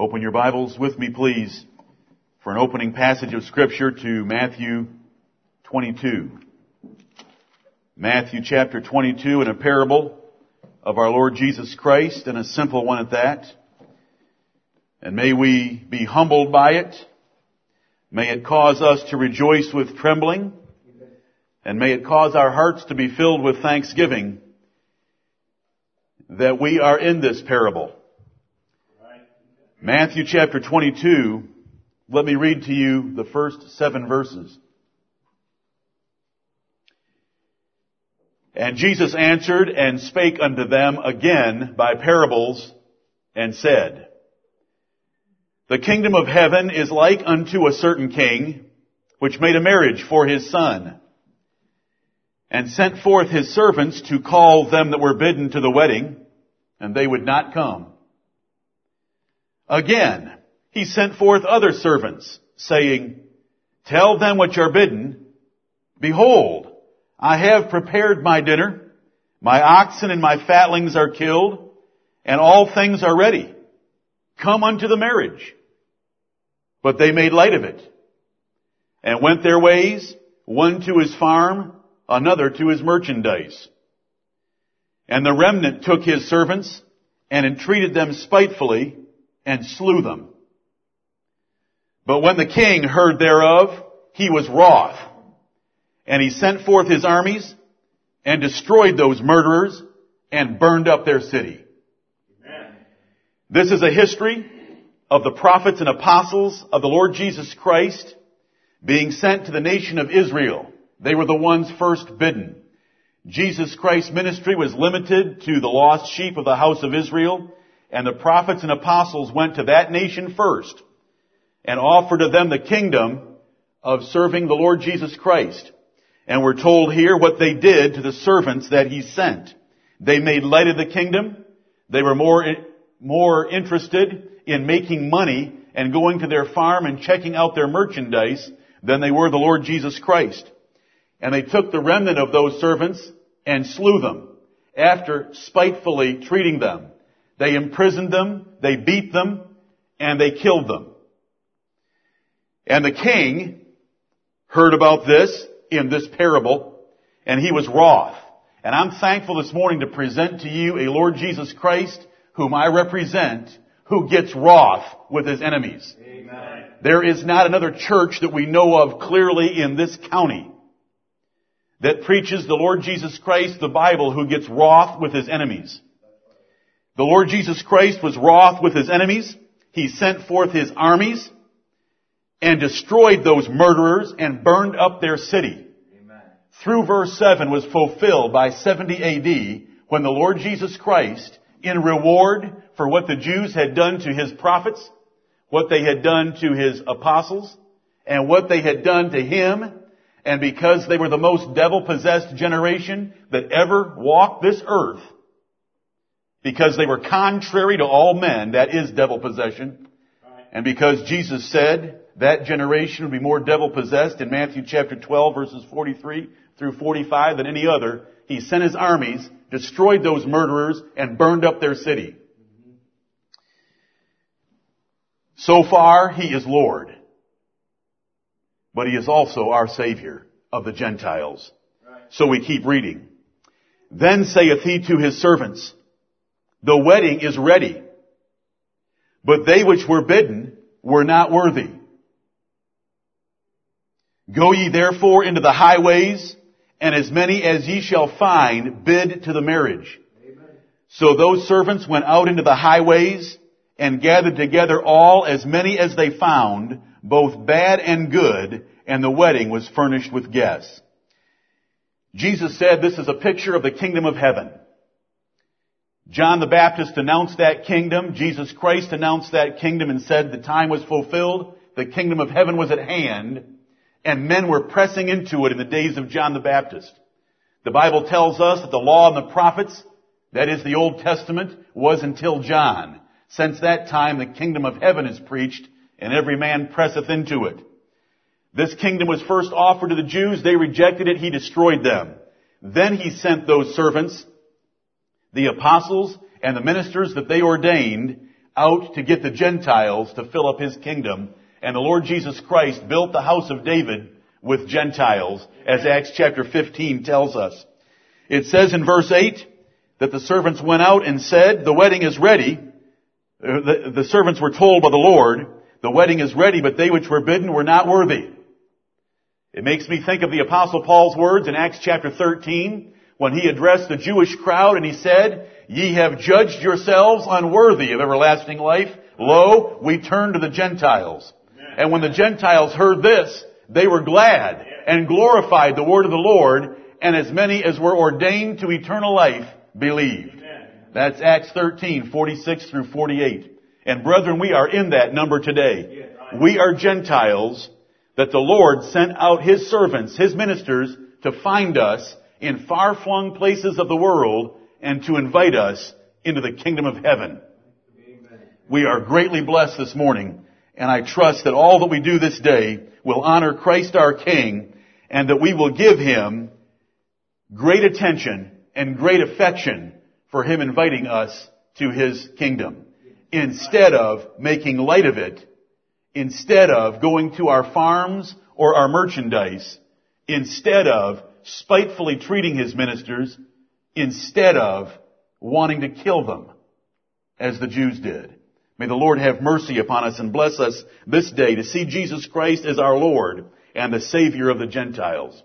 Open your Bibles with me, please, for an opening passage of Scripture to Matthew 22. Matthew chapter 22 in a parable of our Lord Jesus Christ and a simple one at that. And may we be humbled by it. May it cause us to rejoice with trembling. And may it cause our hearts to be filled with thanksgiving that we are in this parable. Matthew chapter 22, let me read to you the first seven verses. And Jesus answered and spake unto them again by parables and said, The kingdom of heaven is like unto a certain king, which made a marriage for his son, and sent forth his servants to call them that were bidden to the wedding, and they would not come. Again, he sent forth other servants, saying, Tell them what you're bidden, Behold, I have prepared my dinner, my oxen and my fatlings are killed, and all things are ready. Come unto the marriage. But they made light of it, and went their ways, one to his farm, another to his merchandise. And the remnant took his servants, and entreated them spitefully, and slew them. But when the king heard thereof, he was wroth, and he sent forth his armies, and destroyed those murderers, and burned up their city. Amen. This is a history of the prophets and apostles of the Lord Jesus Christ being sent to the nation of Israel. They were the ones first bidden. Jesus Christ's ministry was limited to the lost sheep of the house of Israel, and the prophets and apostles went to that nation first and offered to them the kingdom of serving the Lord Jesus Christ. And we're told here what they did to the servants that he sent. They made light of the kingdom. They were more, more interested in making money and going to their farm and checking out their merchandise than they were the Lord Jesus Christ. And they took the remnant of those servants and slew them after spitefully treating them. They imprisoned them, they beat them, and they killed them. And the king heard about this in this parable, and he was wroth. And I'm thankful this morning to present to you a Lord Jesus Christ, whom I represent, who gets wroth with his enemies. Amen. There is not another church that we know of clearly in this county that preaches the Lord Jesus Christ, the Bible, who gets wroth with his enemies. The Lord Jesus Christ was wroth with his enemies. He sent forth his armies and destroyed those murderers and burned up their city. Amen. Through verse 7 was fulfilled by 70 AD when the Lord Jesus Christ, in reward for what the Jews had done to his prophets, what they had done to his apostles, and what they had done to him, and because they were the most devil-possessed generation that ever walked this earth, because they were contrary to all men, that is devil possession. And because Jesus said that generation would be more devil possessed in Matthew chapter 12 verses 43 through 45 than any other, he sent his armies, destroyed those murderers, and burned up their city. Mm-hmm. So far, he is Lord. But he is also our Savior of the Gentiles. So we keep reading. Then saith he to his servants, the wedding is ready. But they which were bidden were not worthy. Go ye therefore into the highways, and as many as ye shall find, bid to the marriage. Amen. So those servants went out into the highways, and gathered together all as many as they found, both bad and good, and the wedding was furnished with guests. Jesus said this is a picture of the kingdom of heaven. John the Baptist announced that kingdom. Jesus Christ announced that kingdom and said the time was fulfilled. The kingdom of heaven was at hand. And men were pressing into it in the days of John the Baptist. The Bible tells us that the law and the prophets, that is the Old Testament, was until John. Since that time the kingdom of heaven is preached and every man presseth into it. This kingdom was first offered to the Jews. They rejected it. He destroyed them. Then he sent those servants the apostles and the ministers that they ordained out to get the Gentiles to fill up his kingdom. And the Lord Jesus Christ built the house of David with Gentiles, as Acts chapter 15 tells us. It says in verse 8 that the servants went out and said, the wedding is ready. Uh, the, the servants were told by the Lord, the wedding is ready, but they which were bidden were not worthy. It makes me think of the apostle Paul's words in Acts chapter 13 when he addressed the Jewish crowd and he said, Ye have judged yourselves unworthy of everlasting life. Lo, we turn to the Gentiles. And when the Gentiles heard this, they were glad and glorified the word of the Lord, and as many as were ordained to eternal life believed. That's Acts 13, 46 through 48. And brethren, we are in that number today. We are Gentiles that the Lord sent out His servants, His ministers, to find us in far-flung places of the world and to invite us into the kingdom of heaven. We are greatly blessed this morning, and I trust that all that we do this day will honor Christ our King, and that we will give Him great attention and great affection for Him inviting us to His kingdom. Instead of making light of it, instead of going to our farms or our merchandise, instead of spitefully treating His ministers, instead of wanting to kill them, as the Jews did. May the Lord have mercy upon us and bless us this day to see Jesus Christ as our Lord and the Savior of the Gentiles.